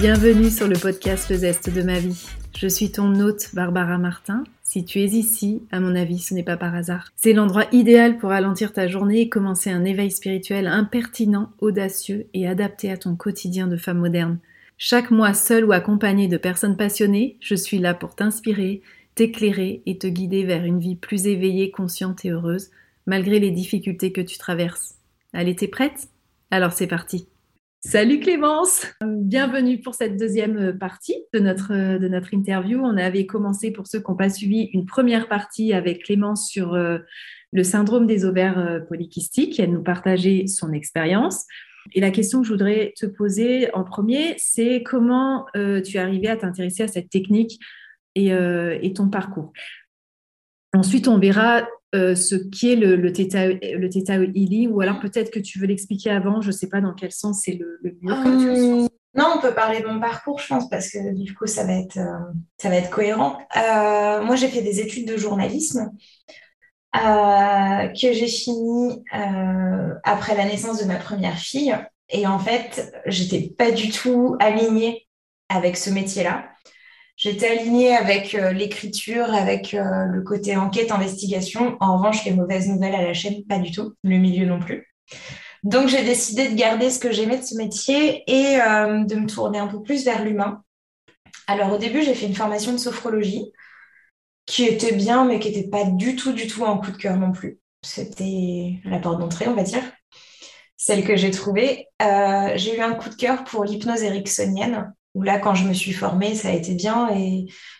Bienvenue sur le podcast Le Zeste de ma vie. Je suis ton hôte Barbara Martin. Si tu es ici, à mon avis, ce n'est pas par hasard. C'est l'endroit idéal pour ralentir ta journée et commencer un éveil spirituel impertinent, audacieux et adapté à ton quotidien de femme moderne. Chaque mois, seul ou accompagné de personnes passionnées, je suis là pour t'inspirer, t'éclairer et te guider vers une vie plus éveillée, consciente et heureuse, malgré les difficultés que tu traverses. Allez, t'es prête? Alors c'est parti Salut Clémence, bienvenue pour cette deuxième partie de notre, de notre interview. On avait commencé, pour ceux qui n'ont pas suivi, une première partie avec Clémence sur euh, le syndrome des ovaires euh, polykystiques. Elle nous partageait son expérience. Et la question que je voudrais te poser en premier, c'est comment euh, tu es arrivé à t'intéresser à cette technique et, et ton parcours? Ensuite, on verra euh, ce qui est le, le, theta, le healing, ou alors peut-être que tu veux l'expliquer avant, je ne sais pas dans quel sens c'est le, mieux. Hum, non, on peut parler de mon parcours, je pense, parce que du coup, ça va être, euh, ça va être cohérent. Euh, moi, j'ai fait des études de journalisme que j'ai fini après la naissance de ma première fille. Et en fait, j'étais pas du tout alignée avec ce métier-là. J'étais alignée avec euh, l'écriture, avec euh, le côté enquête, investigation. En revanche, les mauvaises nouvelles à la chaîne, pas du tout. Le milieu non plus. Donc, j'ai décidé de garder ce que j'aimais de ce métier et euh, de me tourner un peu plus vers l'humain. Alors, au début, j'ai fait une formation de sophrologie qui était bien, mais qui n'était pas du tout, du tout un coup de cœur non plus. C'était la porte d'entrée, on va dire. Celle que j'ai trouvée. j'ai eu un coup de cœur pour l'hypnose ericksonienne là, quand je me suis formée, ça a été bien.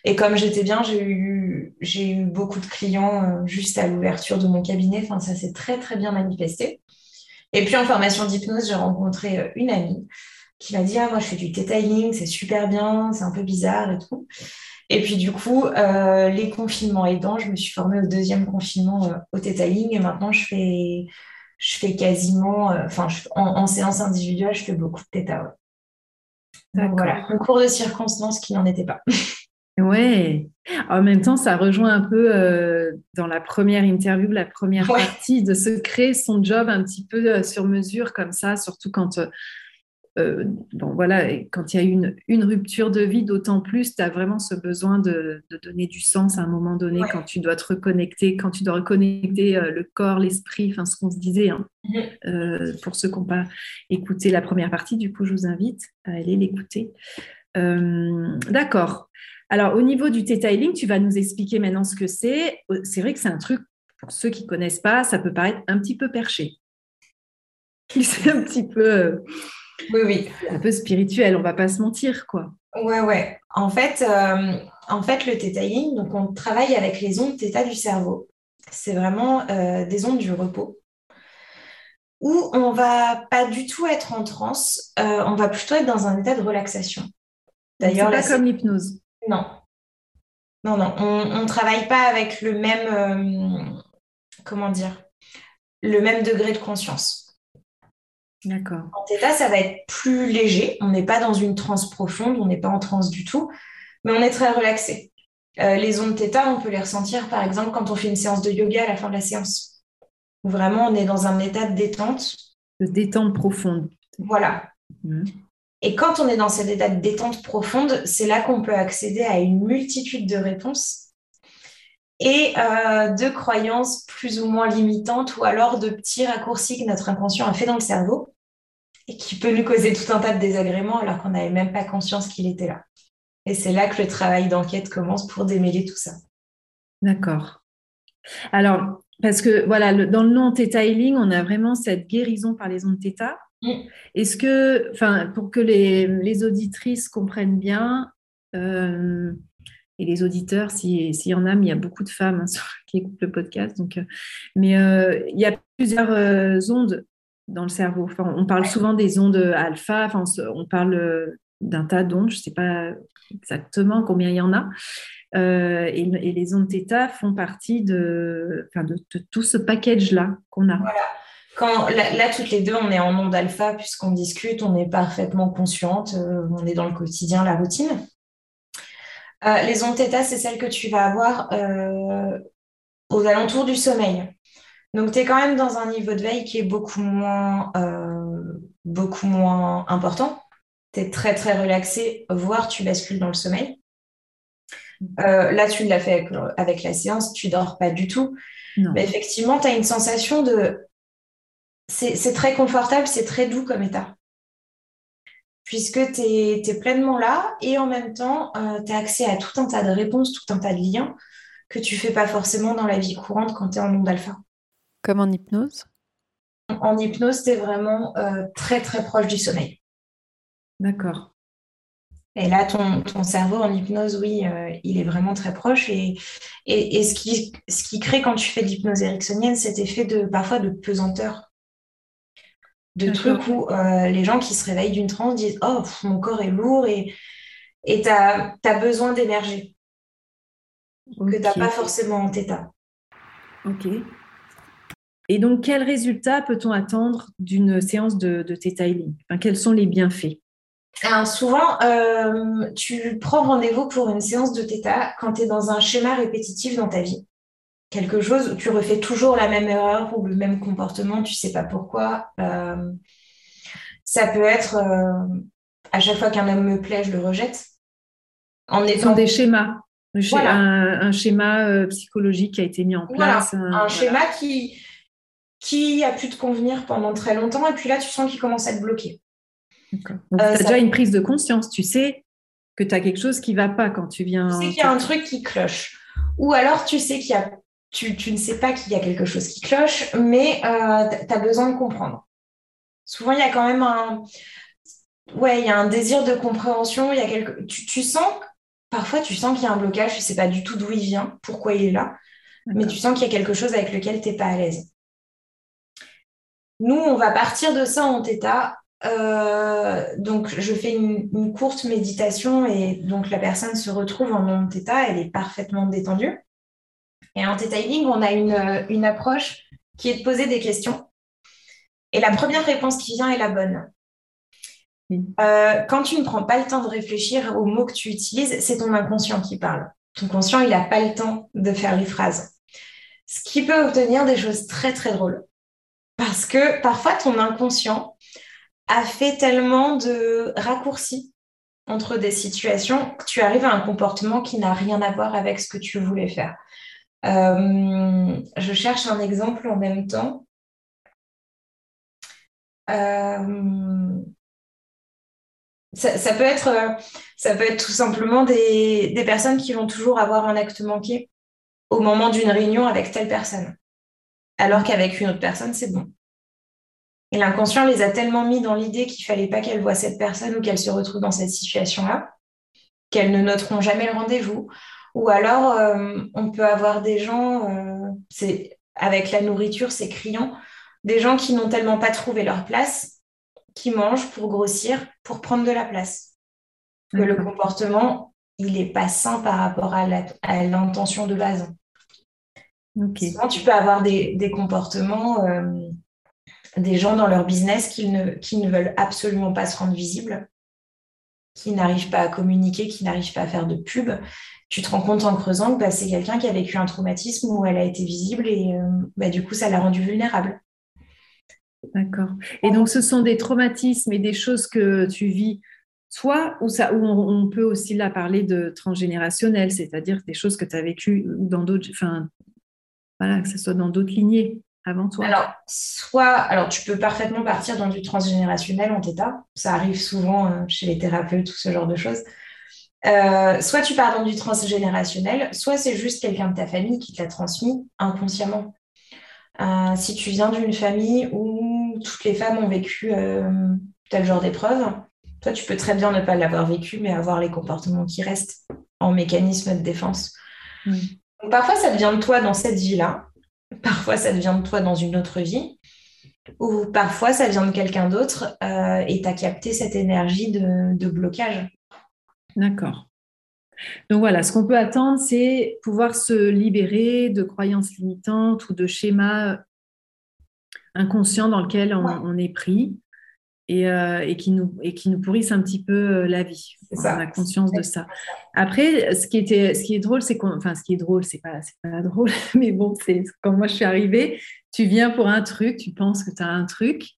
Et, comme j'étais bien, j'ai eu, beaucoup de clients euh, juste à l'ouverture de mon cabinet. Enfin, ça s'est très, très bien manifesté. Et puis, en formation d'hypnose, j'ai rencontré euh, une amie qui m'a dit Ah, moi, je fais du detailing, c'est super bien, c'est un peu bizarre et tout. Et puis, du coup, euh, les confinements aidant, je me suis formée au deuxième confinement au detailing. Et maintenant, je fais, quasiment, en, séance individuelle, je fais beaucoup de theta. Donc voilà, un cours de circonstances qui n'en était pas. Ouais. En même temps, ça rejoint un peu euh, dans la première interview, la première partie, de se créer son job un petit peu euh, sur mesure comme ça, surtout quand euh, euh, bon, voilà, quand il y a une, une rupture de vie, d'autant plus, tu as vraiment ce besoin de, donner du sens à un moment donné quand tu dois te reconnecter, quand tu dois reconnecter euh, le corps, l'esprit, enfin ce qu'on se disait. Hein. Mhm. Euh, pour ceux qui n'ont pas écouté la première partie, du coup, je vous invite à aller l'écouter. D'accord. Alors, au niveau du detailing, tu vas nous expliquer maintenant ce que c'est. C'est vrai que c'est un truc, pour ceux qui ne connaissent pas, ça peut paraître un petit peu perché. C'est un petit peu oui, oui. Un peu spirituel, on va pas se mentir, quoi. Ouais, ouais. En fait, euh, en fait le Thetaing, donc on travaille avec les ondes Theta du cerveau. C'est vraiment euh, des ondes du repos où on va pas du tout être en transe, euh, on va plutôt être dans un état de relaxation. D'ailleurs, c'est pas comme l'hypnose. Non, non, non, on ne travaille pas avec le même, comment dire, le même degré de conscience. D'accord. En Theta, ça va être plus léger. On n'est pas dans une transe profonde, on n'est pas en transe du tout, mais on est très relaxé. Euh, les ondes Theta, on peut les ressentir par exemple quand on fait une séance de yoga à la fin de la séance. vraiment on est dans un état de détente. De détente profonde. Voilà. Mmh. Et quand on est dans cet état de détente profonde, c'est là qu'on peut accéder à une multitude de réponses et euh, de croyances plus ou moins limitantes ou alors de petits raccourcis que notre inconscient a fait dans le cerveau et qui peut nous causer tout un tas de désagréments alors qu'on n'avait même pas conscience qu'il était là. Et c'est là que le travail d'enquête commence pour démêler tout ça. D'accord. Alors, parce que voilà, dans le nom Theta Healing, on a vraiment cette guérison par les ondes Theta. Mm. Est-ce que, enfin, pour que les, auditrices comprennent bien, euh, et les auditeurs, s'il y en a, mais il y a beaucoup de femmes hein, qui écoutent le podcast. Donc, euh, mais euh, il y a plusieurs euh, ondes dans le cerveau. Enfin, on parle souvent des ondes alpha, enfin, on parle d'un tas d'ondes, je ne sais pas exactement combien il y en a. et, les ondes θ font partie de, de, tout ce package-là qu'on a. Voilà. Quand, là, là, toutes les deux, on est en onde alpha puisqu'on discute, on est parfaitement consciente, on est dans le quotidien, la routine. Euh, les ondes θ, c'est celles que tu vas avoir euh, aux alentours du sommeil. Donc, tu es quand même dans un niveau de veille qui est beaucoup moins, euh, beaucoup moins important. tu es très très relaxé, voire tu bascules dans le sommeil. Euh, là, tu l'as fait avec, la séance, tu dors pas du tout. Mais effectivement, tu as une sensation de... C'est très confortable, c'est très doux comme état. Puisque tu es, pleinement là et en même temps, euh, tu as accès à tout un tas de réponses, tout un tas de liens que tu fais pas forcément dans la vie courante quand tu es en monde alpha. Comme en hypnose? En hypnose, tu es vraiment euh, très très proche du sommeil. D'accord. Et là, ton, ton, cerveau en hypnose, oui, euh, il est vraiment très proche. Et, et, ce, qui, ce qui crée quand tu fais de l'hypnose ericksonienne, cet effet de parfois de pesanteur. De trucs où euh, les gens qui se réveillent d'une transe disent Oh, mon corps est lourd et tu as, besoin d'énergie que tu n'as pas forcément en Theta. Ok. Et donc, quel résultat peut-on attendre d'une séance de, de Theta Healing Quels sont les bienfaits? Souvent, euh, tu prends rendez-vous pour une séance de Theta quand tu es dans un schéma répétitif dans ta vie. Quelque chose où tu refais toujours la même erreur ou le même comportement, tu sais pas pourquoi. Euh, ça peut être euh, à chaque fois qu'un homme me plaît, je le rejette. En étant... des schémas. Un, schéma psychologique qui a été mis en place. Un, schéma qui, qui a pu te convenir pendant très longtemps et puis là, tu sens qu'il commence à te bloquer. Euh, tu as déjà une prise de conscience. Tu sais que tu as quelque chose qui ne va pas quand tu viens. Tu sais qu'il y a un truc qui cloche. Ou alors, tu sais qu'il y a. Tu, tu, ne sais pas qu'il y a quelque chose qui cloche, mais euh, tu as besoin de comprendre. Souvent, il y a quand même un. Ouais, il y a un désir de compréhension. Il y a quelque... tu, tu sens. Parfois, tu sens qu'il y a un blocage. Tu ne sais pas du tout d'où il vient, pourquoi il est là. Mais tu sens qu'il y a quelque chose avec lequel tu n'es pas à l'aise. Nous, on va partir de ça en θ euh, donc, je fais une, courte méditation et donc la personne se retrouve en non theta, elle est parfaitement détendue. Et en theta healing, on a une, approche qui est de poser des questions. Et la première réponse qui vient est la bonne. Euh, quand tu ne prends pas le temps de réfléchir aux mots que tu utilises, c'est ton inconscient qui parle. Ton conscient, il n'a pas le temps de faire les phrases. Ce qui peut obtenir des choses très, très drôles. Parce que parfois, ton inconscient, a fait tellement de raccourcis entre des situations que tu arrives à un comportement qui n'a rien à voir avec ce que tu voulais faire. Euh, je cherche un exemple en même temps. Euh, ça, peut être, ça peut être tout simplement des, personnes qui vont toujours avoir un acte manqué au moment d'une réunion avec telle personne, alors qu'avec une autre personne, c'est bon. Et l'inconscient les a tellement mis dans l'idée qu'il fallait pas qu'elles voient cette personne ou qu'elles se retrouvent dans cette situation-là, qu'elles ne noteront jamais le rendez-vous. Ou alors, euh, on peut avoir des gens, euh, c'est avec la nourriture, c'est criant, des gens qui n'ont tellement pas trouvé leur place, qui mangent pour grossir, pour prendre de la place. Que le comportement, il n'est pas sain par rapport à l'intention de base. Sinon, tu peux avoir des, comportements. Euh, des gens dans leur business qui ne, qui ne veulent absolument pas se rendre visibles, qui n'arrivent pas à communiquer, qui n'arrivent pas à faire de pub. Tu te rends compte en creusant que bah, c'est quelqu'un qui a vécu un traumatisme où elle a été visible et euh, bah, du coup, ça l'a rendu vulnérable. D'accord. Et donc, ce sont des traumatismes et des choses que tu vis, soit ou, ça, ou on, peut aussi là parler de transgénérationnel, c'est-à-dire des choses que tu as vécues dans d'autres, enfin, voilà, que ce soit dans d'autres lignées avant toi Alors, soit, alors tu peux parfaitement partir dans du transgénérationnel en Theta. Ça arrive souvent euh, chez les thérapeutes, tout ce genre de choses. Euh, soit tu pars dans du transgénérationnel, soit c'est juste quelqu'un de ta famille qui te l'a transmis inconsciemment. Euh, si tu viens d'une famille où toutes les femmes ont vécu tel genre d'épreuve, toi, tu peux très bien ne pas l'avoir vécu, mais avoir les comportements qui restent en mécanisme de défense. parfois, ça devient de toi dans cette vie-là. Parfois, ça vient de toi dans une autre vie, ou parfois, ça vient de quelqu'un d'autre euh, et tu as capté cette énergie de, blocage. D'accord. Donc voilà, ce qu'on peut attendre, c'est pouvoir se libérer de croyances limitantes ou de schémas inconscients dans lesquels on est pris euh, et, qui nous, et qui nous pourrissent un petit peu euh, la vie. On a conscience de ça. Après, ce qui, était, ce qui est drôle, c'est qu'on. Enfin, ce qui est drôle, c'est pas, pas drôle, mais bon, c'est quand moi je suis arrivée, tu viens pour un truc, tu penses que tu as un truc,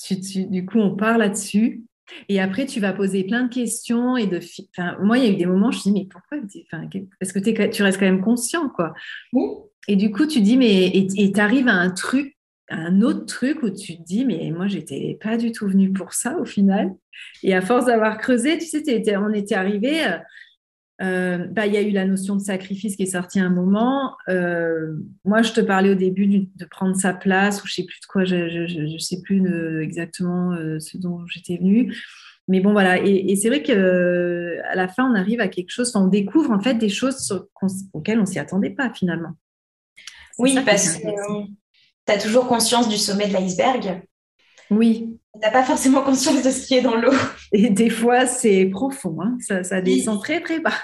tu, du coup, on part là-dessus. Et après, tu vas poser plein de questions et de. Enfin, moi, il y a eu des moments, je me dis, mais pourquoi enfin, Parce que tu restes quand même conscient, quoi? Et du coup, tu dis, mais. Et tu arrives à un truc, à un autre truc où tu te dis, mais moi, j'étais pas du tout venue pour ça au final. Et à force d'avoir creusé, tu sais, on était arrivé. Euh, bah, il y a eu la notion de sacrifice qui est sortie à un moment. Euh, moi, je te parlais au début de prendre sa place, ou je sais plus de quoi, je ne sais plus exactement euh, ce dont j'étais venue. Mais bon, voilà. Et, c'est vrai qu'à la fin, on arrive à quelque chose, on découvre en fait des choses auxquelles on s'y attendait pas finalement. Oui, parce que tu as toujours conscience du sommet de l'iceberg. Oui. Tu n'as pas forcément conscience de ce qui est dans l'eau. Et des fois, c'est profond, hein. ça, descend très très bas.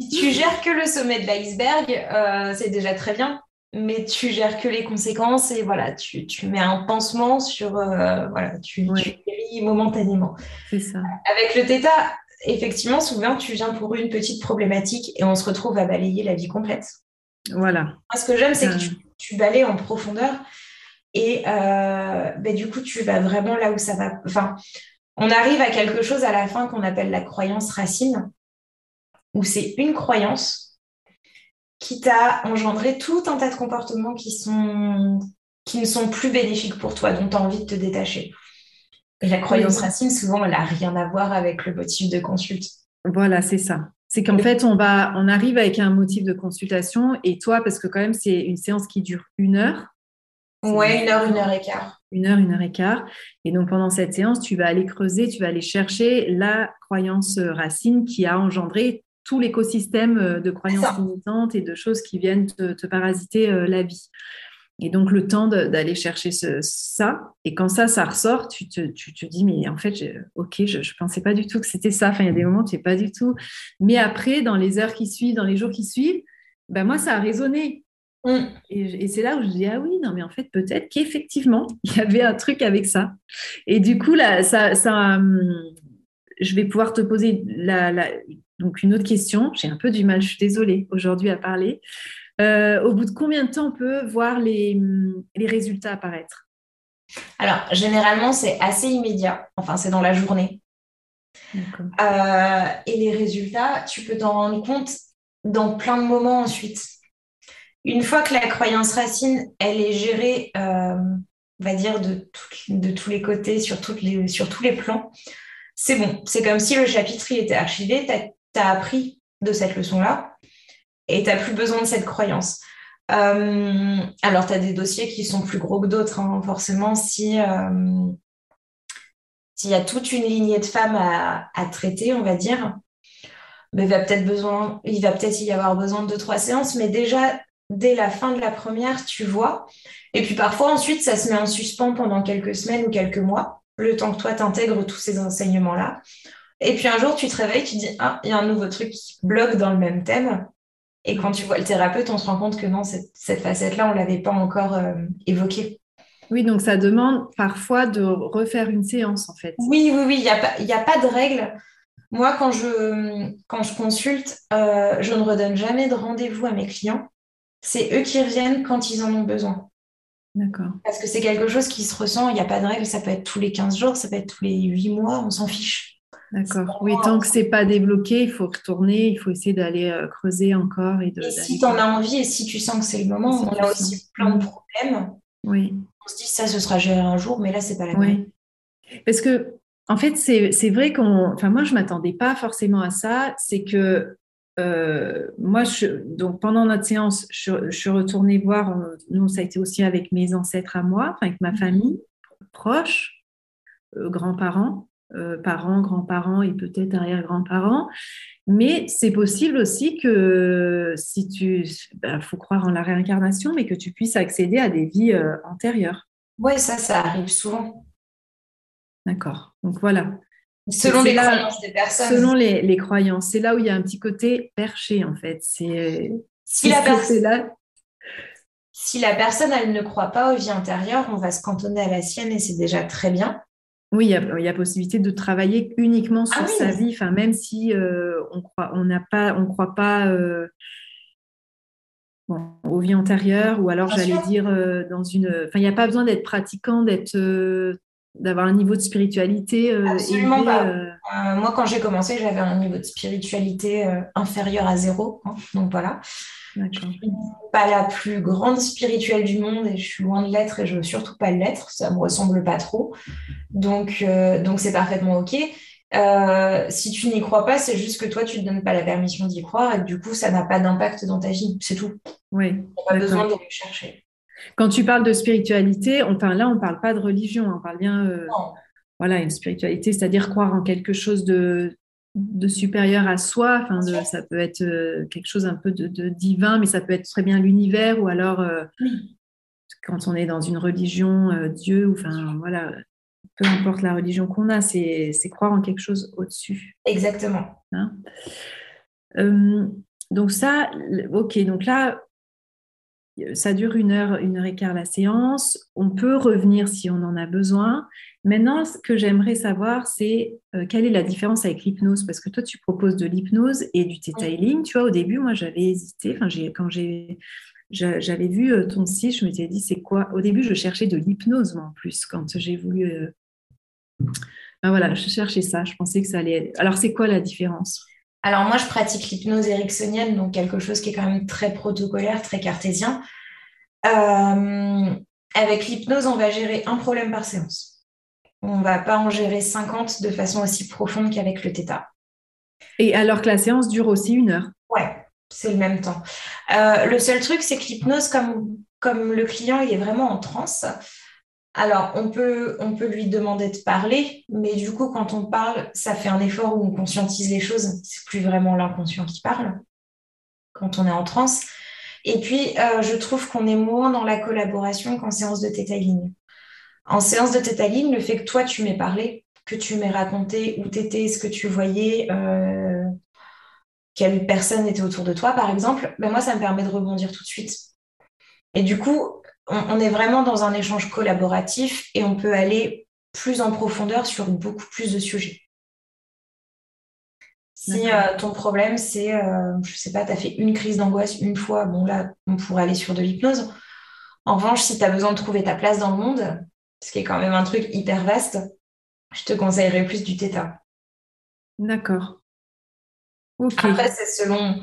si tu gères que le sommet de l'iceberg, euh, c'est déjà très bien, mais tu gères que les conséquences et voilà, tu, mets un pansement sur, euh, voilà, tu, guéris momentanément. C'est ça. Avec le Theta, effectivement, souvent, tu viens pour une petite problématique et on se retrouve à balayer la vie complète. Voilà. Moi, ce que j'aime, c'est que tu, tu balayes en profondeur et euh, ben, du coup, tu vas vraiment là où ça va. Enfin, on arrive à quelque chose à la fin qu'on appelle la croyance racine, où c'est une croyance qui t'a engendré tout un tas de comportements qui, sont, qui ne sont plus bénéfiques pour toi, dont tu as envie de te détacher. Et la croyance racine, souvent, elle n'a rien à voir avec le motif de consulte. Voilà, c'est ça. C'est qu'en fait, on, va, on arrive avec un motif de consultation et toi, parce que quand même, c'est une séance qui dure une heure, Ouais, une heure, une heure et quart. Une heure, une heure et quart. Et donc pendant cette séance, tu vas aller creuser, tu vas aller chercher la croyance racine qui a engendré tout l'écosystème euh, de croyances limitantes et de choses qui viennent te, parasiter euh, la vie. Et donc le temps d'aller chercher ça, et quand ça, ça ressort, tu te, tu te dis, mais en fait, ok, je ne pensais pas du tout que c'était ça. Enfin, il y a des moments où tu sais pas du tout. Mais après, dans les heures qui suivent, dans les jours qui suivent, ben moi, ça a résonné. Mm. Et, c'est là où je dis ah oui non mais en fait peut-être qu'effectivement il y avait un truc avec ça. Et du coup là ça, ça hum, je vais pouvoir te poser la, donc une autre question. J'ai un peu du mal je suis désolée aujourd'hui à parler. Euh, au bout de combien de temps on peut voir les, hum, les résultats apparaître? Alors généralement c'est assez immédiat. Enfin c'est dans la journée. Euh, et les résultats tu peux t'en rendre compte dans plein de moments ensuite une fois que la croyance racine, elle est gérée, euh, on va dire, de, tous les côtés, sur, les, sur tous les plans, c'est bon. C'est comme si le chapitre était archivé, tu as, appris de cette leçon-là et tu n'as plus besoin de cette croyance. Euh, alors, tu as des dossiers qui sont plus gros que d'autres, hein, forcément, si euh, s'il y a toute une lignée de femmes à, traiter, on va dire, ben, il va peut-être il va peut-être y avoir besoin de deux, trois séances, mais déjà, dès la fin de la première, tu vois. Et puis parfois, ensuite, ça se met en suspens pendant quelques semaines ou quelques mois, le temps que toi t'intègres tous ces enseignements-là. Et puis un jour, tu te réveilles, tu dis Ah, il y a un nouveau truc qui bloque dans le même thème. Et quand tu vois le thérapeute, on se rend compte que non, cette, facette-là, on ne l'avait pas encore euh, évoquée. Oui, donc ça demande parfois de refaire une séance, en fait. Oui, oui, oui, il n'y a, pas, a pas de règle. Moi, quand je, quand je consulte, euh, je ne redonne jamais de rendez-vous à mes clients c'est eux qui reviennent quand ils en ont besoin. D'accord. Parce que c'est quelque chose qui se ressent, il n'y a pas de règle, ça peut être tous les 15 jours, ça peut être tous les 8 mois, on s'en fiche. D'accord. Oui, tant que ce n'est pas débloqué, il faut retourner, il faut essayer d'aller euh, creuser encore. Et, de, si tu en as envie et si tu sens que c'est le moment, on a aussi plein de problèmes. Oui. On se dit ça, ce sera géré un jour, mais là, c'est pas la peine. Oui. Parce que, en fait, c'est vrai qu'on. Enfin, moi, je ne m'attendais pas forcément à ça. C'est que euh, moi, je, donc pendant notre séance, je, suis retournée voir, euh, nous, ça a été aussi avec mes ancêtres à moi, avec ma mhm. famille proche, euh, grands-parents, parents, grands-parents et peut-être arrière-grands-parents. Mais c'est possible aussi que si tu, il bah, faut croire en la réincarnation, mais que tu puisses accéder à des vies antérieures. Oui, ça, ça arrive souvent. D'accord. Donc voilà. Selon les croyances des personnes. Selon les, croyances. C'est là où il y a un petit côté perché, en fait. C'est si, la personne. Si la personne, elle ne croit pas aux vies antérieures, on va se cantonner à la sienne et c'est déjà très bien. Oui, il y, a, possibilité de travailler uniquement sur ah sa vie, enfin, même si euh, on croit, on n'a pas, on croit pas euh, aux vies antérieures, ou alors j'allais dire euh, dans une. Enfin, il n'y a pas besoin d'être pratiquant, d'être d'avoir un niveau de spiritualité Absolument pas. moi, quand j'ai commencé, j'avais un niveau de spiritualité inférieur à zéro. Hein, donc voilà. Je suis pas la plus grande spirituelle du monde et je suis loin de l'être et je veux surtout pas l'être. Ça me ressemble pas trop. Donc, donc c'est parfaitement ok. Euh, si tu n'y crois pas, c'est juste que toi, tu ne te donnes pas la permission d'y croire et du coup, ça n'a pas d'impact dans ta vie. C'est tout. Oui. Pas besoin de le chercher. Quand tu parles de spiritualité, enfin là, on ne parle pas de religion, on parle bien. Euh, voilà, une spiritualité, c'est-à-dire croire en quelque chose de, de supérieur à soi. Enfin, ça peut être euh, quelque chose un peu de, divin, mais ça peut être très bien l'univers ou alors. Quand on est dans une religion, Dieu, ou enfin voilà, peu importe la religion qu'on a, c'est croire en quelque chose au-dessus. Exactement. Hein? Euh, donc ça, ok, donc là, ça dure une heure, une heure et quart la séance. On peut revenir si on en a besoin. Maintenant, ce que j'aimerais savoir, c'est euh, quelle est la différence avec l'hypnose? Parce que toi, tu proposes de l'hypnose et du theta healing. Tu vois, au début, moi, j'avais hésité. Enfin, quand j'ai j'avais vu euh, ton site, je me suis dit, c'est quoi? Au début, je cherchais de l'hypnose, moi, en plus, quand j'ai voulu ben voilà, je cherchais ça, je pensais que ça allait. Alors, c'est quoi la différence? Alors, moi, je pratique l'hypnose ericksonienne, donc quelque chose qui est quand même très protocolaire, très cartésien. Euh, avec l'hypnose, on va gérer un problème par séance. On ne va pas en gérer 50 de façon aussi profonde qu'avec le theta. Et alors que la séance dure aussi une heure Ouais, c'est le même temps. Euh, le seul truc, c'est que l'hypnose, comme, comme le client il est vraiment en transe, alors, on peut, lui demander de parler, mais du coup, quand on parle, ça fait un effort où on conscientise les choses. C'est plus vraiment l'inconscient qui parle quand on est en transe. Et puis, euh, je trouve qu'on est moins dans la collaboration qu'en séance de tétaline. En séance de tétaline, le fait que toi, tu m'aies parlé, que tu m'aies raconté où tu étais, ce que tu voyais, euh, quelle personne était autour de toi, par exemple, ben moi, ça me permet de rebondir tout de suite. Et du coup, on, est vraiment dans un échange collaboratif et on peut aller plus en profondeur sur beaucoup plus de sujets. Si euh, ton problème, c'est, euh, je ne sais pas, tu as fait une crise d'angoisse une fois, bon là, on pourrait aller sur de l'hypnose. En revanche, si tu as besoin de trouver ta place dans le monde, ce qui est quand même un truc hyper vaste, je te conseillerais plus du theta. D'accord. Après, c'est selon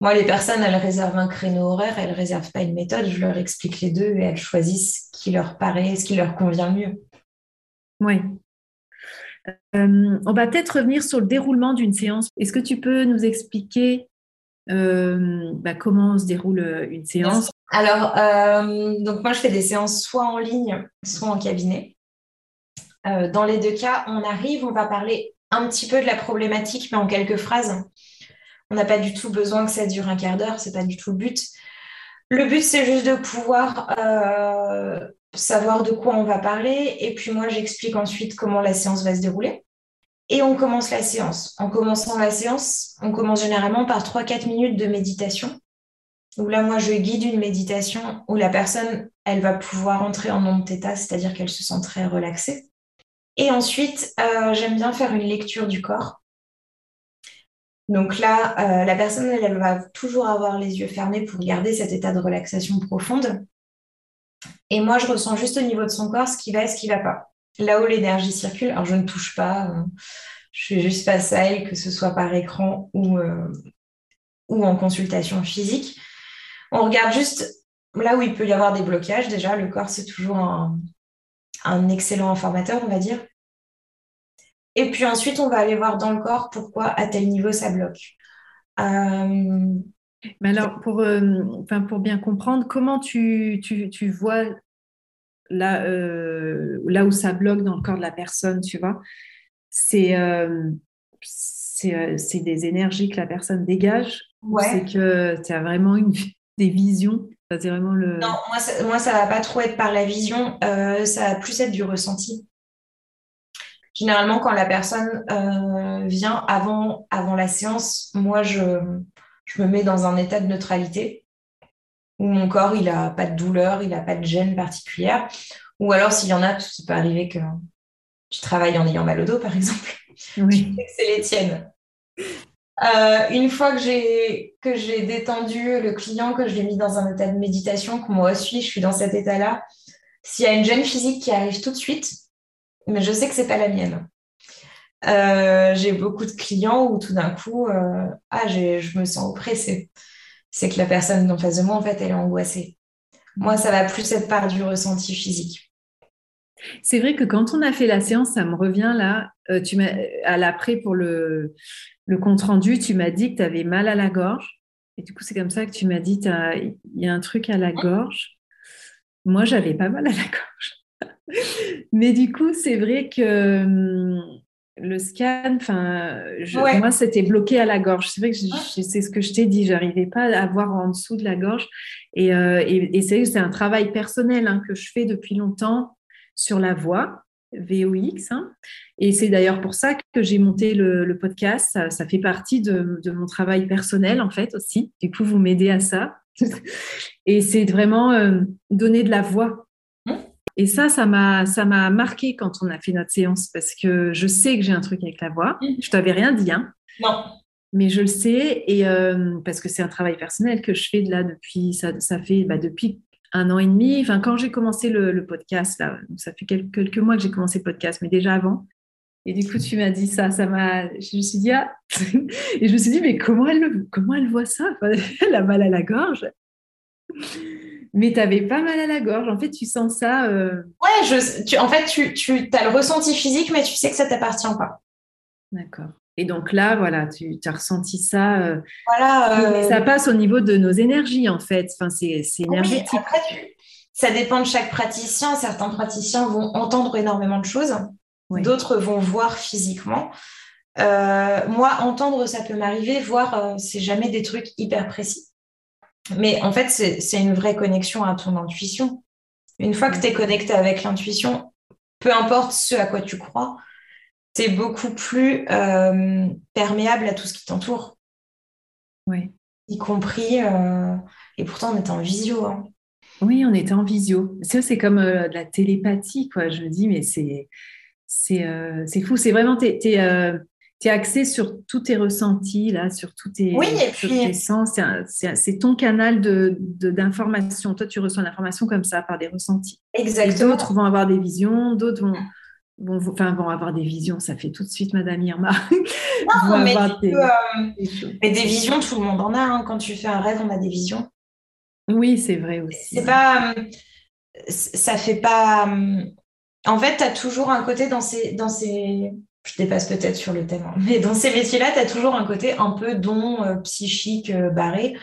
moi, les personnes, elles réservent un créneau horaire, elles ne réservent pas une méthode. Je leur explique les deux et elles choisissent ce qui leur paraît, ce qui leur convient mieux. Oui. Euh, on va peut-être revenir sur le déroulement d'une séance. Est-ce que tu peux nous expliquer euh, bah, comment se déroule euh, une séance? Alors, donc moi, je fais des séances soit en ligne, soit en cabinet. dans les deux cas, on arrive, on va parler un petit peu de la problématique, mais en quelques phrases. On n'a pas du tout besoin que ça dure un quart d'heure, c'est pas du tout le but. Le but, c'est juste de pouvoir euh, savoir de quoi on va parler. Et puis moi, j'explique ensuite comment la séance va se dérouler. Et on commence la séance. En commençant la séance, on commence généralement par 3-4 minutes de méditation. Où là, moi, je guide une méditation où la personne, elle va pouvoir entrer en onde theta, c'est-à-dire qu'elle se sent très relaxée. Et ensuite, euh, j'aime bien faire une lecture du corps. Donc là, euh, la personne, elle, va toujours avoir les yeux fermés pour garder cet état de relaxation profonde. Et moi, je ressens juste au niveau de son corps ce qui va et ce qui ne va pas. Là où l'énergie circule, alors je ne touche pas, euh, je fais juste face à elle, que ce soit par écran ou, euh, ou en consultation physique. On regarde juste là où il peut y avoir des blocages. Déjà, le corps, c'est toujours un excellent informateur, on va dire. Et puis ensuite, on va aller voir dans le corps pourquoi à tel niveau ça bloque. Euh, Mais alors, pour, euh, enfin, pour bien comprendre, comment tu, tu, vois là, euh, là où ça bloque dans le corps de la personne, tu vois? C'est c'est des énergies que la personne dégage. C'est que tu as vraiment une, des visions. Vraiment le... Non, moi ça, moi, ça va pas trop être par la vision, ça va plus être du ressenti. Généralement, quand la personne euh, vient avant, avant la séance, moi, je, me mets dans un état de neutralité où mon corps, il n'a pas de douleur, il n'a pas de gêne particulière. Ou alors, s'il y en a, ça peut arriver que tu travailles en ayant mal au dos, par exemple. Oui. c'est les tiennes. Euh, une fois que j'ai que j'ai détendu le client, que je l'ai mis dans un état de méditation, que moi aussi je suis dans cet état-là, s'il y a une gêne physique qui arrive tout de suite, mais je sais que c'est pas la mienne. Euh, j'ai beaucoup de clients où tout d'un coup, euh, ah, je me sens oppressée. C'est que la personne en face de moi, en fait, elle est angoissée. Moi, ça va plus être par du ressenti physique. C'est vrai que quand on a fait la séance, ça me revient là, euh, à l'après pour le, le compte rendu, tu m'as dit que tu avais mal à la gorge. Et du coup, c'est comme ça que tu m'as dit, il y a un truc à la gorge. Moi, j'avais pas mal à la gorge. Mais du coup, c'est vrai que hum, le scan, enfin, moi, c'était bloqué à la gorge. C'est vrai que c'est ce que je t'ai dit, j'arrivais pas à voir en dessous de la gorge. Et, euh, c'est un travail personnel hein, que je fais depuis longtemps sur la voix, VOX. Hein. Et c'est d'ailleurs pour ça que j'ai monté le, podcast. Ça, fait partie de, mon travail personnel, en fait, aussi. Du coup, vous m'aidez à ça. et c'est vraiment euh, donner de la voix et ça, ça m'a, ça m'a marqué quand on a fait notre séance parce que je sais que j'ai un truc avec la voix. Mm. Je t'avais rien dit, hein. Non. Mais je le sais et euh, parce que c'est un travail personnel que je fais de là depuis, ça, ça fait bah, depuis un an et demi. Enfin, quand j'ai commencé le, podcast, là, ça fait quelques, quelques mois que j'ai commencé le podcast, mais déjà avant. Et du coup, tu m'as dit ça, ça m'a. Je me suis dit, ah Et je me suis dit, mais comment elle, comment elle voit ça? Elle a mal à la gorge mais tu avais pas mal à la gorge. En fait, tu sens ça. Euh... Ouais, je, tu, en fait, tu, tu as le ressenti physique, mais tu sais que ça t'appartient pas. D'accord. Et donc là, voilà, tu as ressenti ça. Euh, voilà. Euh... Ça passe au niveau de nos énergies, en fait. Enfin, c'est énergétique. Oui, après, ça dépend de chaque praticien. Certains praticiens vont entendre énormément de choses. D'autres vont voir physiquement. Euh, moi, entendre, ça peut m'arriver. Voir, euh, c'est jamais des trucs hyper précis. Mais en fait, c'est une vraie connexion à ton intuition. Une fois que tu es connecté avec l'intuition, peu importe ce à quoi tu crois, tu es beaucoup plus euh, perméable à tout ce qui t'entoure. Oui. Y compris, euh, et pourtant on était en visio. Hein. Oui, on était en visio. C'est comme euh, de la télépathie, quoi. Je me dis, mais c'est c'est fou. C'est vraiment, tu es axé sur tous tes ressentis, là, sur tous tes, oui, et puis... sens. C'est ton canal d'information. De, Toi, tu reçois l'information comme ça, par des ressentis. Exactement. D'autres vont avoir des visions, d'autres vont, vont, enfin, vont avoir des visions. Ça fait tout de suite, Madame Irma. Non, mais, des, euh, mais, des visions, tout le monde en a. Hein. Quand tu fais un rêve, on a des visions. Oui, c'est vrai aussi. C'est pas... Euh, ça fait pas... Euh, en fait, tu as toujours un côté dans ces... Dans ces je dépasse peut-être sur le thème, hein. mais dans ces métiers-là, tu as toujours un côté un peu don euh, psychique euh, barré.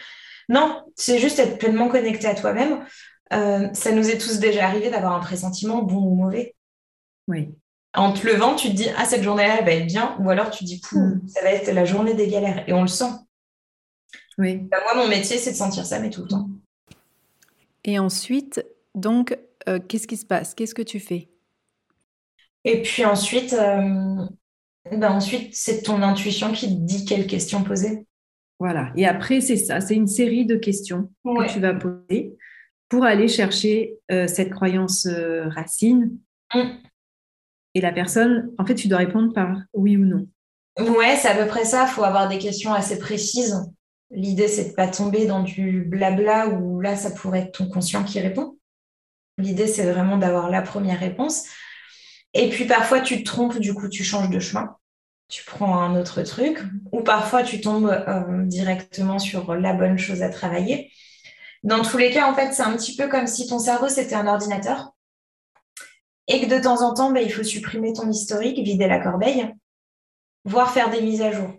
Non, c'est juste être pleinement connecté à toi-même. Euh, ça nous est tous déjà arrivé d'avoir un pressentiment bon ou mauvais. Oui. En te levant, tu te dis ah cette journée-là elle va être bien, ou alors tu te dis mm. ça va être la journée des galères, et on le sent. Oui. Bah, moi, mon métier, c'est de sentir ça, mais tout le temps. Et ensuite, donc, qu'est-ce qui se passe? Qu'est-ce que tu fais? Et puis ensuite, euh, ben ensuite c'est ton intuition qui te dit quelles questions poser. Voilà. Et après, c'est ça, c'est une série de questions que tu vas poser pour aller chercher euh, cette croyance euh, racine. Mm. Et la personne, en fait, tu dois répondre par oui ou non. Ouais, c'est à peu près ça. Il faut avoir des questions assez précises. L'idée, c'est de pas tomber dans du blabla où là, ça pourrait être ton conscient qui répond. L'idée, c'est vraiment d'avoir la première réponse. Et puis parfois, tu te trompes, du coup, tu changes de chemin. Tu prends un autre truc. Ou parfois, tu tombes euh, directement sur la bonne chose à travailler. Dans tous les cas, en fait, c'est un petit peu comme si ton cerveau, c'était un ordinateur. Et que de temps en temps, bah, il faut supprimer ton historique, vider la corbeille, voire faire des mises à jour.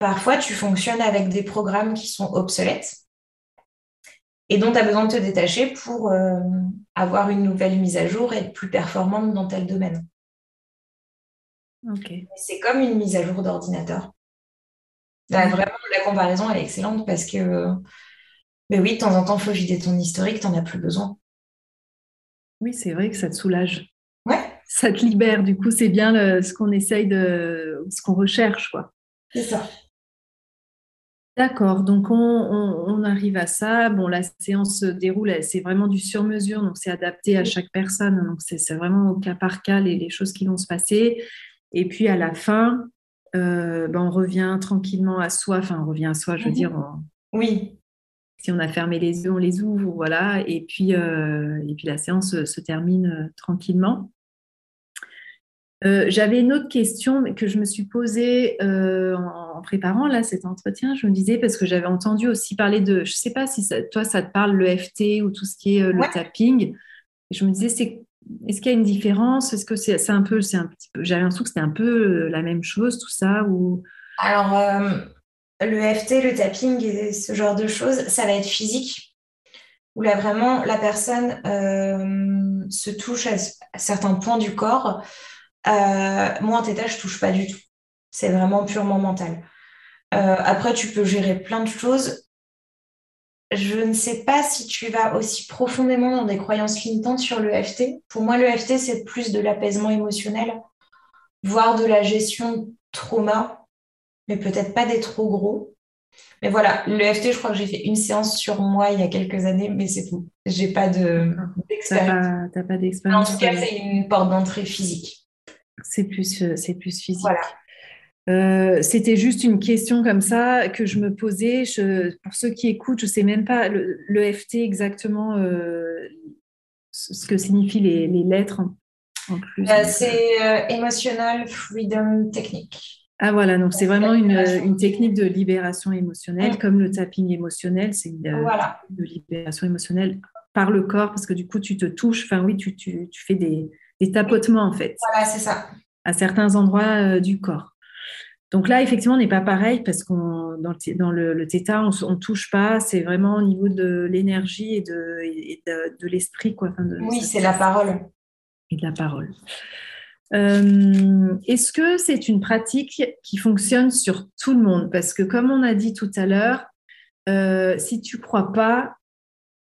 Parfois, tu fonctionnes avec des programmes qui sont obsolètes et dont tu as besoin de te détacher pour euh, avoir une nouvelle mise à jour et être plus performante dans tel domaine. C'est comme une mise à jour d'ordinateur. vraiment, la comparaison, elle est excellente parce que, oui, de temps en temps, il faut vider ton historique, tu n'en as plus besoin. Oui, c'est vrai que ça te soulage. Ouais. Ça te libère, du coup, c'est bien ce qu'on essaye de, ce qu'on recherche, quoi. C'est ça. D'accord, donc on, arrive à ça. Bon, la séance se déroule, c'est vraiment du sur-mesure, donc c'est adapté à chaque personne. Donc c'est vraiment au cas par cas les, choses qui vont se passer. Et puis à la fin, euh, ben, on revient tranquillement à soi. Enfin, on revient à soi, je veux mhm. dire. Oui. Si on a fermé les yeux, on les ouvre, voilà. Et puis, euh, et puis la séance se termine euh, tranquillement. Euh, j'avais une autre question que je me suis posée euh, en, préparant là cet entretien. Je me disais parce que j'avais entendu aussi parler de, je sais pas si toi ça te parle le FT ou tout ce qui est euh, le tapping. je me disais c'est est-ce qu'il y a une différence? Est-ce que c'est un peu c'est un petit peu j'avais l'impression que c'était un peu la même chose tout ça ou? Alors le FT, le tapping et ce genre de choses, ça va être physique. Où là vraiment la personne se touche à, à certains points du corps moi, en téta, je touche pas du tout. C'est vraiment purement mental. Euh, après, tu peux gérer plein de choses. Je ne sais pas si tu vas aussi profondément dans des croyances limitantes sur le FT. Pour moi, le FT, c'est plus de l'apaisement émotionnel, voire de la gestion trauma, mais peut-être pas des trop gros. Mais voilà, le FT, je crois que j'ai fait une séance sur moi il y a quelques années, mais c'est tout. J'ai pas d'expérience. pas d'expérience. En tout cas, c'est une porte d'entrée physique. C'est plus, euh, c'est plus physique. Euh, c'était juste une question comme ça que je me posais. pour ceux qui écoutent, je ne sais même pas le, FT exactement euh, ce que signifient les, lettres en, plus. c'est Emotional Freedom Technique. Ah voilà, donc c'est vraiment une, technique de libération émotionnelle, comme le tapping émotionnel, c'est une voilà. de libération émotionnelle par le corps, parce que du coup tu te touches, enfin oui, tu, tu fais des, des tapotements en fait. Voilà, c'est ça. À certains endroits euh, du corps. Donc là, effectivement, on n'est pas pareil parce qu'on dans le, dans le, theta, on ne touche pas. C'est vraiment au niveau de l'énergie et de, de, l'esprit. Quoi. oui, c'est la parole. Et de la parole. Euh, est-ce que c'est une pratique qui fonctionne sur tout le monde? Parce que comme on a dit tout à l'heure, euh, si tu crois pas,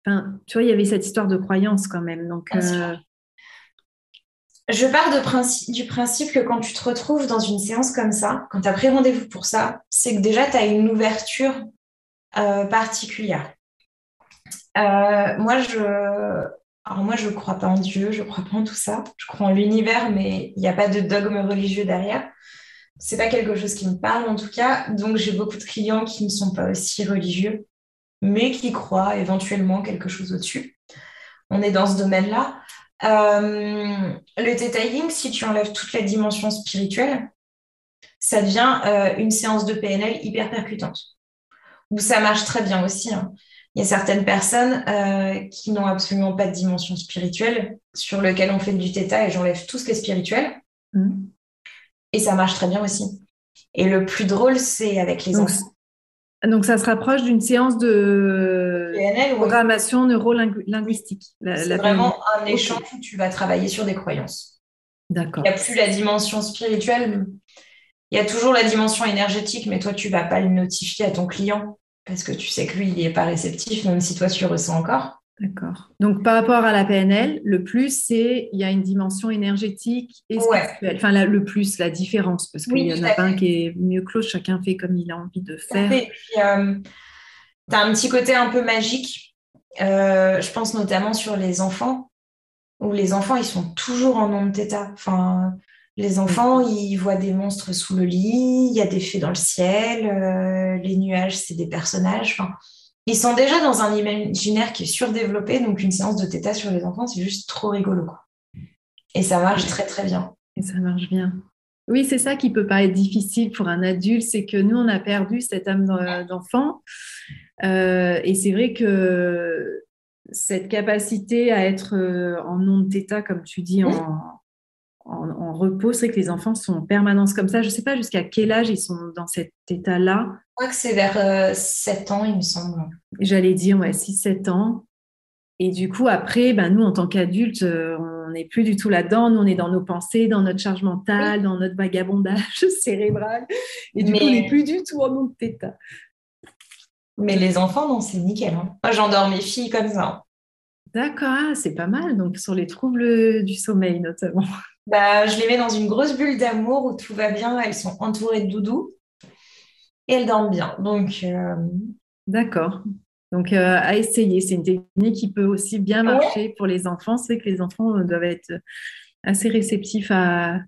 tu vois, il y avait cette histoire de croyance quand même. Donc, je pars du principe que quand tu te retrouves dans une séance comme ça, quand tu as pris rendez-vous pour ça, c'est que déjà tu as une ouverture euh, particulière. Euh, moi, je alors moi, je ne crois pas en Dieu, je ne crois pas en tout ça. Je crois en l'univers, mais il n'y a pas de dogme religieux derrière. C'est pas quelque chose qui me parle en tout cas. Donc j'ai beaucoup de clients qui ne sont pas aussi religieux, mais qui croient éventuellement quelque chose au-dessus. On est dans ce domaine-là. Euh, le detailing, si tu enlèves toute la dimension spirituelle, ça devient euh, une séance de PNL hyper percutante. Où ça marche très bien aussi. Hein. Il y a certaines personnes euh, qui n'ont absolument pas de dimension spirituelle, sur lequel on fait du theta et j'enlève tout ce qui est spirituel. Mmh. Et ça marche très bien aussi. Et le plus drôle, c'est avec les enfants. Donc, ça se rapproche d'une séance de programmation neuro-linguistique. C'est vraiment un échange où tu vas travailler sur des croyances. D'accord. Il n'y a plus la dimension spirituelle. Il y a toujours la dimension énergétique, mais toi, tu ne vas pas le notifier à ton client parce que tu sais que lui, il n'est pas réceptif, même si toi, tu le ressens encore. D'accord. Donc, par rapport à la PNL, le plus, c'est il y a une dimension énergétique et spirituelle. Enfin, le plus, la différence, parce qu'il y en a pas un qui est mieux l'autre, chacun fait comme il a envie de faire. Euh, tu as un petit côté un peu magique. Euh, je pense notamment sur les enfants, où les enfants, ils sont toujours en onde theta. Enfin, les enfants, ils voient des monstres sous le lit, il y a des fées dans le ciel, euh, les nuages, c'est des personnages. Enfin, ils sont déjà dans un imaginaire qui est surdéveloppé, donc une séance de theta sur les enfants, c'est juste trop rigolo. Et ça marche très très bien. Et ça marche bien. Oui, c'est ça qui peut paraître difficile pour un adulte, c'est que nous, on a perdu cette âme d'enfant. Euh, et c'est vrai que cette capacité à être euh, en onde theta, comme tu dis, en, en, repos. C'est que les enfants sont en permanence comme ça. Je ne sais pas jusqu'à quel âge ils sont dans cet état-là. Je crois que c'est vers 7 euh, ans, il me semble. J'allais dire, ouais, 6-7 ans. Et du coup, après, ben, nous, en tant qu'adultes, euh, on n'est plus du tout là-dedans. Nous, on est dans nos pensées, dans notre charge mentale, dans notre vagabondage cérébral. Et du coup, on n'est plus du tout en mode d'état. Mais les enfants, non, c'est nickel. Hein. Moi, j'endors mes filles comme ça. D'accord, ah, c'est pas mal. Donc, sur les troubles du sommeil, notamment. Bah, je les mets dans une grosse bulle d'amour où tout va bien. Elles sont entourées de doudou et elles dorment bien. Donc, euh, d'accord. Donc, euh, à essayer. C'est une technique qui peut aussi bien marcher pour les enfants. C'est que les enfants euh, doivent être assez réceptifs à,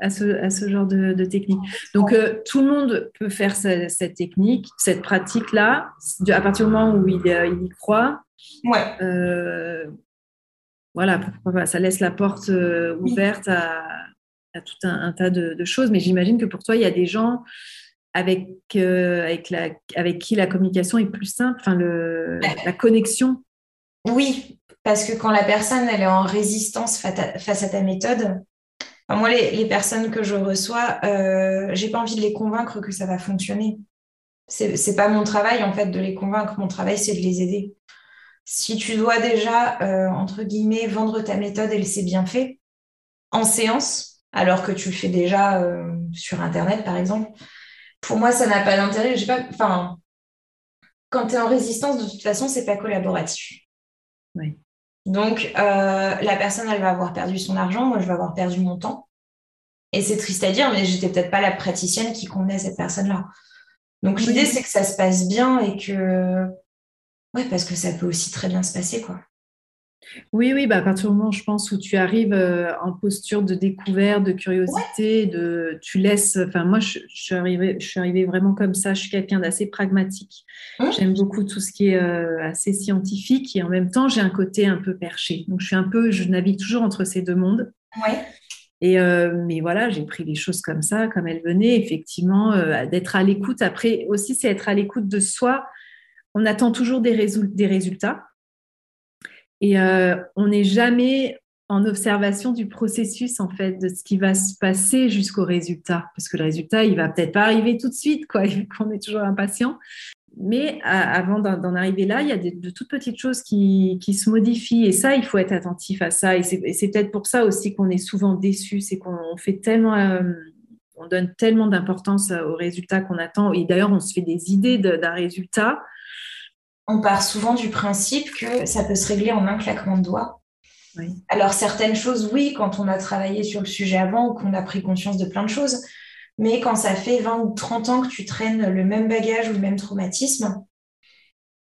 à, ce, genre de, technique. Donc, tout le monde peut faire cette, technique, cette pratique-là, à partir du moment où il, il y croit. Ouais voilà, ça laisse la porte euh, ouverte à, tout un, tas de, choses, mais j'imagine que pour toi, il y a des gens avec, euh, avec, la, avec qui la communication est plus simple, enfin le, la connexion. Oui, parce que quand la personne elle est en résistance face à, ta méthode, moi les, les, personnes que je reçois, euh, j'ai pas envie de les convaincre que ça va fonctionner. C'est pas mon travail en fait de les convaincre. Mon travail c'est de les aider. Si tu dois déjà euh, entre guillemets vendre ta méthode et c'est bien fait en séance, alors que tu le fais déjà euh, sur internet par exemple, pour moi ça n'a pas d'intérêt. Pas, enfin, quand tu es en résistance de toute façon c'est pas collaboratif. Oui. Donc, euh, la personne, elle va avoir perdu son argent, moi, je vais avoir perdu mon temps. Et c'est triste à dire, mais j'étais peut-être pas la praticienne qui convenait cette personne-là. Donc, l'idée, c'est que ça se passe bien et que. Ouais, parce que ça peut aussi très bien se passer, quoi. Oui, oui, bah à partir du moment, je pense, où tu arrives euh, en posture de découverte, de curiosité, de, tu laisses. Enfin, moi, je, suis arrivée, je suis arrivée vraiment comme ça. Je suis quelqu'un d'assez pragmatique. Mmh. J'aime beaucoup tout ce qui est euh, assez scientifique et en même temps, j'ai un côté un peu perché. Donc, je suis un peu, je navigue toujours entre ces deux mondes. Ouais. Et euh, mais voilà, j'ai pris les choses comme ça, comme elles venaient. Effectivement, d'être à l'écoute. Après, aussi, c'est être à l'écoute de soi. On attend toujours des, résultats. Et euh, on n'est jamais en observation du processus, en fait, de ce qui va se passer jusqu'au résultat. Parce que le résultat, il va peut-être pas arriver tout de suite, quoi, qu'on est toujours impatient. Mais avant d'en arriver là, il y a de, toutes petites choses qui, qui, se modifient. Et ça, il faut être attentif à ça. Et c'est peut-être pour ça aussi qu'on est souvent déçu. C'est qu'on fait tellement, euh, on donne tellement d'importance aux résultats qu'on attend. Et d'ailleurs, on se fait des idées d'un résultat on part souvent du principe que ça peut se régler en un claquement de doigts. Alors certaines choses, oui, quand on a travaillé sur le sujet avant ou qu'on a pris conscience de plein de choses, mais quand ça fait 20 ou 30 ans que tu traînes le même bagage ou le même traumatisme,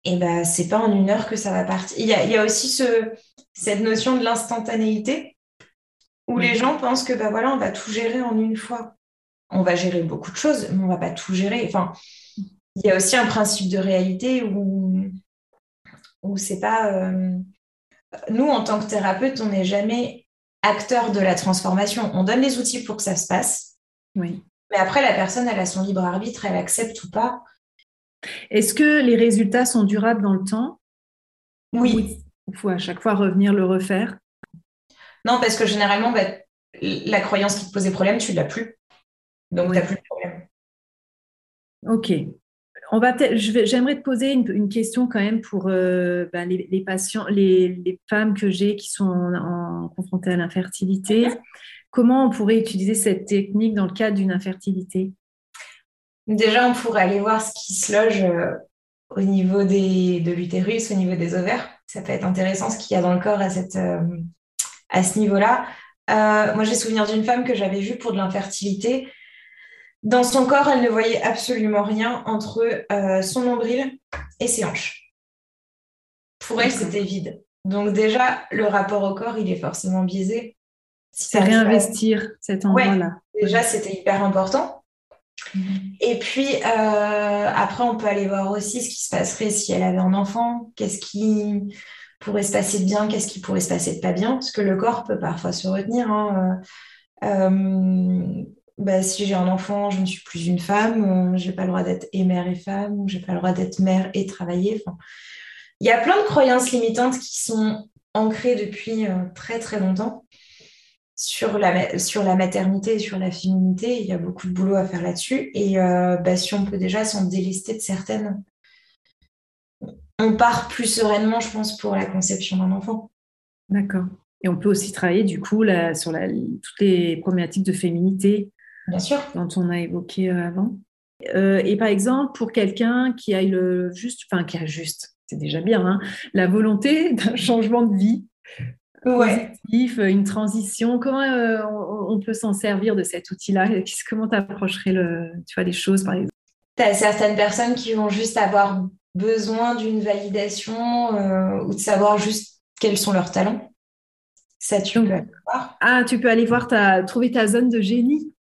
et eh ben c'est pas en une heure que ça va partir. Il y a, aussi ce, cette notion de l'instantanéité où les gens pensent que ben voilà, on va tout gérer en une fois. On va gérer beaucoup de choses, mais on va pas tout gérer. Enfin, il y a aussi un principe de réalité où, où c'est pas. Euh, nous, en tant que thérapeute, on n'est jamais acteur de la transformation. On donne les outils pour que ça se passe. Oui. Mais après, la personne, elle a son libre arbitre, elle accepte ou pas. Est-ce que les résultats sont durables dans le temps? Oui. Il faut à chaque fois revenir le refaire? Non, parce que généralement, bah, la croyance qui te posait problème, tu ne l'as plus. Donc, tu n'as plus de problème. Ok va j'aimerais te poser une, question quand même pour euh, ben, les, patients, les, femmes que j'ai qui sont confrontées à l'infertilité. Comment on pourrait utiliser cette technique dans le cadre d'une infertilité? Déjà, on pourrait aller voir ce qui se loge euh, au niveau des, de l'utérus, au niveau des ovaires. Ça peut être intéressant ce qu'il y a dans le corps à, cette, euh, à ce niveau-là. moi, j'ai souvenir d'une femme que j'avais vue pour de l'infertilité dans son corps, elle ne voyait absolument rien entre euh, son nombril et ses hanches. Pour elle, c'était vide. Donc déjà, le rapport au corps, il est forcément biaisé. c'est réinvestir cet endroit-là. déjà, c'était hyper important. Mhm. Et puis, euh, après, on peut aller voir aussi ce qui se passerait si elle avait un enfant. Qu'est-ce qui pourrait se passer de bien, qu'est-ce qui pourrait se passer de pas bien, parce que le corps peut parfois se retenir. Hein. Euh, bah, si j'ai un enfant, je ne suis plus une femme, euh, je n'ai pas le droit d'être et mère et femme, je n'ai pas le droit d'être mère et travailler. il y a plein de croyances limitantes qui sont ancrées depuis euh, très très longtemps sur la, sur la maternité et sur la féminité. Il y a beaucoup de boulot à faire là-dessus. Et euh, bah, si on peut déjà s'en délester de certaines, on part plus sereinement, je pense, pour la conception d'un enfant. D'accord. Et on peut aussi travailler du coup sur toutes les problématiques de féminité, Bien sûr. dont on a évoqué euh, avant. Euh, et par exemple, pour quelqu'un qui a le juste, enfin qui a juste, c'est déjà bien, hein, la volonté d'un changement de vie positif, une transition, comment euh, on, peut s'en servir de cet outil-là? Comment tu approcherais le, tu vois, les choses, par exemple? Tu as certaines personnes qui vont juste avoir besoin d'une validation ou de savoir juste quels sont leurs talents. Ça, tu peux aller voir. Ah, tu peux aller voir, ta, trouver ta zone de génie.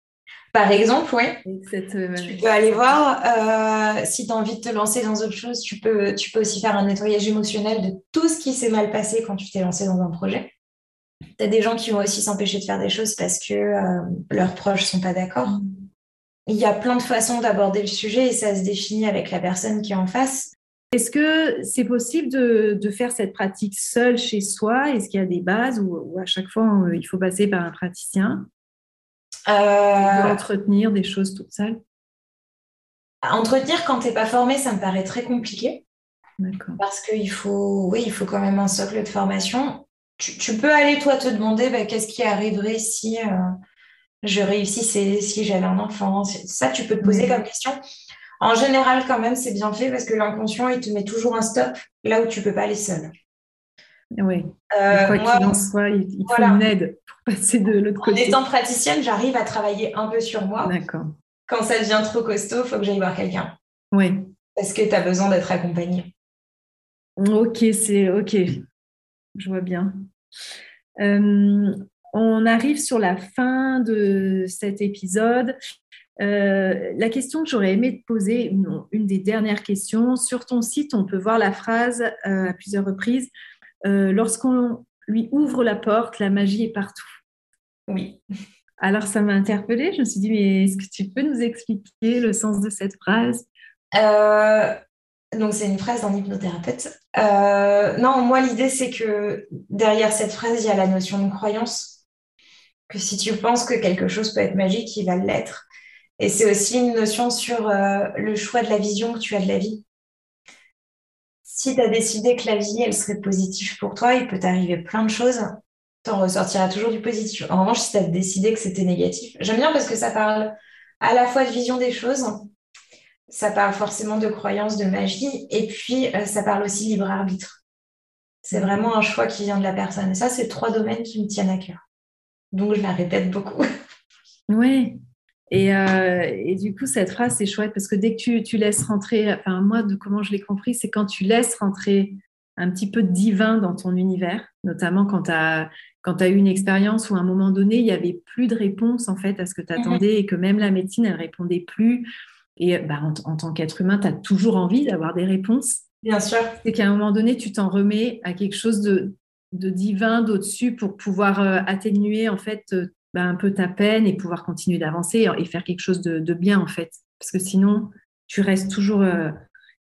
Par exemple, oui. Euh, tu peux aller voir. Euh, si tu as envie de te lancer dans autre chose, tu peux, tu peux aussi faire un nettoyage émotionnel de tout ce qui s'est mal passé quand tu t'es lancé dans un projet. Tu as des gens qui vont aussi s'empêcher de faire des choses parce que euh, leurs proches sont pas d'accord. Mm. Il y a plein de façons d'aborder le sujet et ça se définit avec la personne qui est en face. Est-ce que c'est possible de, faire cette pratique seule chez soi? Est-ce qu'il y a des bases ou, à chaque fois il faut passer par un praticien? Euh... Entretenir des choses toute seule? Entretenir quand tu n'es pas formé, ça me paraît très compliqué. Parce qu'il faut, oui, il faut quand même un socle de formation. Tu, peux aller, toi, te demander bah, qu'est-ce qui arriverait si euh, je réussissais, si j'avais un enfant? Ça, tu peux te poser comme question. En général, quand même, c'est bien fait parce que l'inconscient, il te met toujours un stop là où tu peux pas aller seul. Oui. Euh, quoi qu'il en soit, il, faut une aide pour passer de l'autre côté. En étant praticienne, j'arrive à travailler un peu sur moi. D'accord. Quand ça devient trop costaud, il faut que j'aille voir quelqu'un. Oui. Parce que tu as besoin d'être accompagné. Ok, c'est ok. Je vois bien. Euh, on arrive sur la fin de cet épisode. Euh, la question que j'aurais aimé te poser, une, des dernières questions, sur ton site, on peut voir la phrase euh, à plusieurs reprises Lorsqu'on lui ouvre la porte, la magie est partout. Oui. Alors ça m'a interpellée. Je me suis dit mais est-ce que tu peux nous expliquer le sens de cette phrase? Donc c'est une phrase d'un hypnothérapeute. Euh, non, moi l'idée c'est que derrière cette phrase, il y a la notion de croyance. Que si tu penses que quelque chose peut être magique, il va l'être. Et c'est aussi une notion sur euh, le choix de la vision que tu as de la vie. Si tu as décidé que la vie, elle serait positive pour toi, il peut t'arriver plein de choses. Tu en ressortiras toujours du positif. En revanche, si tu as décidé que c'était négatif, j'aime bien parce que ça parle à la fois de vision des choses, ça parle forcément de croyances, de magie, et puis euh, ça parle aussi libre arbitre. C'est vraiment un choix qui vient de la personne. Et ça, c'est trois domaines qui me tiennent à cœur. Donc, je la répète beaucoup. Oui. Et, euh, et du coup, cette phrase, c'est chouette parce que dès que tu, tu laisses rentrer, enfin, moi, de comment je l'ai compris, c'est quand tu laisses rentrer un petit peu de divin dans ton univers, notamment quand tu as, quand as eu une expérience où à un moment donné, il n'y avait plus de réponse en fait à ce que tu attendais et que même la médecine, elle répondait plus et bah, en, tant qu'être humain, tu as toujours envie d'avoir des réponses. Bien sûr. C'est qu'à un moment donné, tu t'en remets à quelque chose de, divin, d'au-dessus, pour pouvoir euh, atténuer en fait euh, bah, un peu ta peine et pouvoir continuer d'avancer et faire quelque chose de, bien en fait. Parce que sinon, tu restes toujours euh,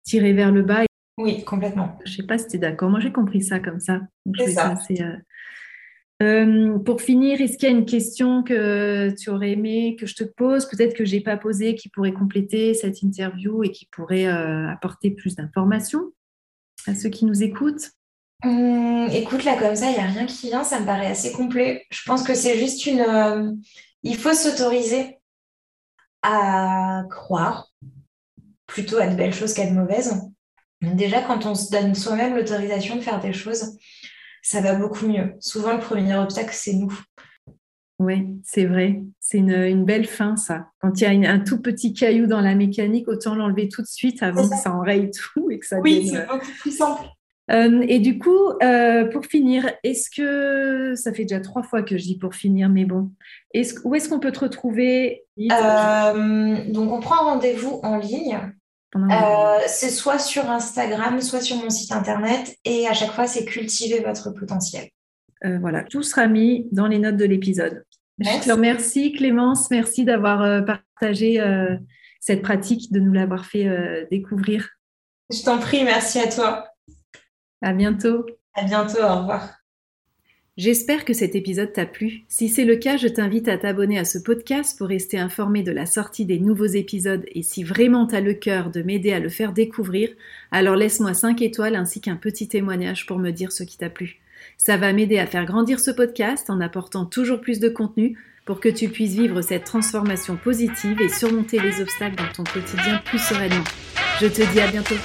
tiré vers le bas. Oui, complètement. Je sais pas si tu es d'accord. Moi, j'ai compris ça comme ça. C'est ça. Euh, pour finir, est-ce qu'il y a une question que tu aurais aimé que je te pose, peut-être que je n'ai pas posée, qui pourrait compléter cette interview et qui pourrait euh, apporter plus d'informations à ceux qui nous écoutent? Hum, Écoute, là, comme ça, il n'y a rien qui vient, ça me paraît assez complet. Je pense que c'est juste une... Euh, il faut s'autoriser à croire plutôt à de belles choses qu'à de mauvaises. Déjà, quand on se donne soi-même l'autorisation de faire des choses, ça va beaucoup mieux. Souvent, le premier obstacle, c'est nous. Oui, c'est vrai. C'est une, belle fin, ça. Quand il y a un tout petit caillou dans la mécanique, autant l'enlever tout de suite avant que ça enraye tout et que ça Oui, c'est beaucoup plus simple. Euh, et du coup, euh, pour finir, est-ce que ça fait déjà trois fois que je dis pour finir, mais bon, est où est-ce qu'on peut te retrouver euh, Donc, on prend rendez-vous en ligne c'est soit sur Instagram, soit sur mon site internet. Et à chaque fois, c'est cultiver votre potentiel. Voilà, tout sera mis dans les notes de l'épisode. Je te remercie, Clémence. Merci d'avoir partagé cette pratique, de nous l'avoir fait découvrir. Je t'en prie, merci à toi. À bientôt. À bientôt, au revoir. J'espère que cet épisode t'a plu. Si c'est le cas, je t'invite à t'abonner à ce podcast pour rester informé de la sortie des nouveaux épisodes et si vraiment t'as le cœur de m'aider à le faire découvrir, alors laisse-moi 5 étoiles ainsi qu'un petit témoignage pour me dire ce qui t'a plu. Ça va m'aider à faire grandir ce podcast en apportant toujours plus de contenu pour que tu puisses vivre cette transformation positive et surmonter les obstacles dans ton quotidien plus sereinement. Je te dis à bientôt.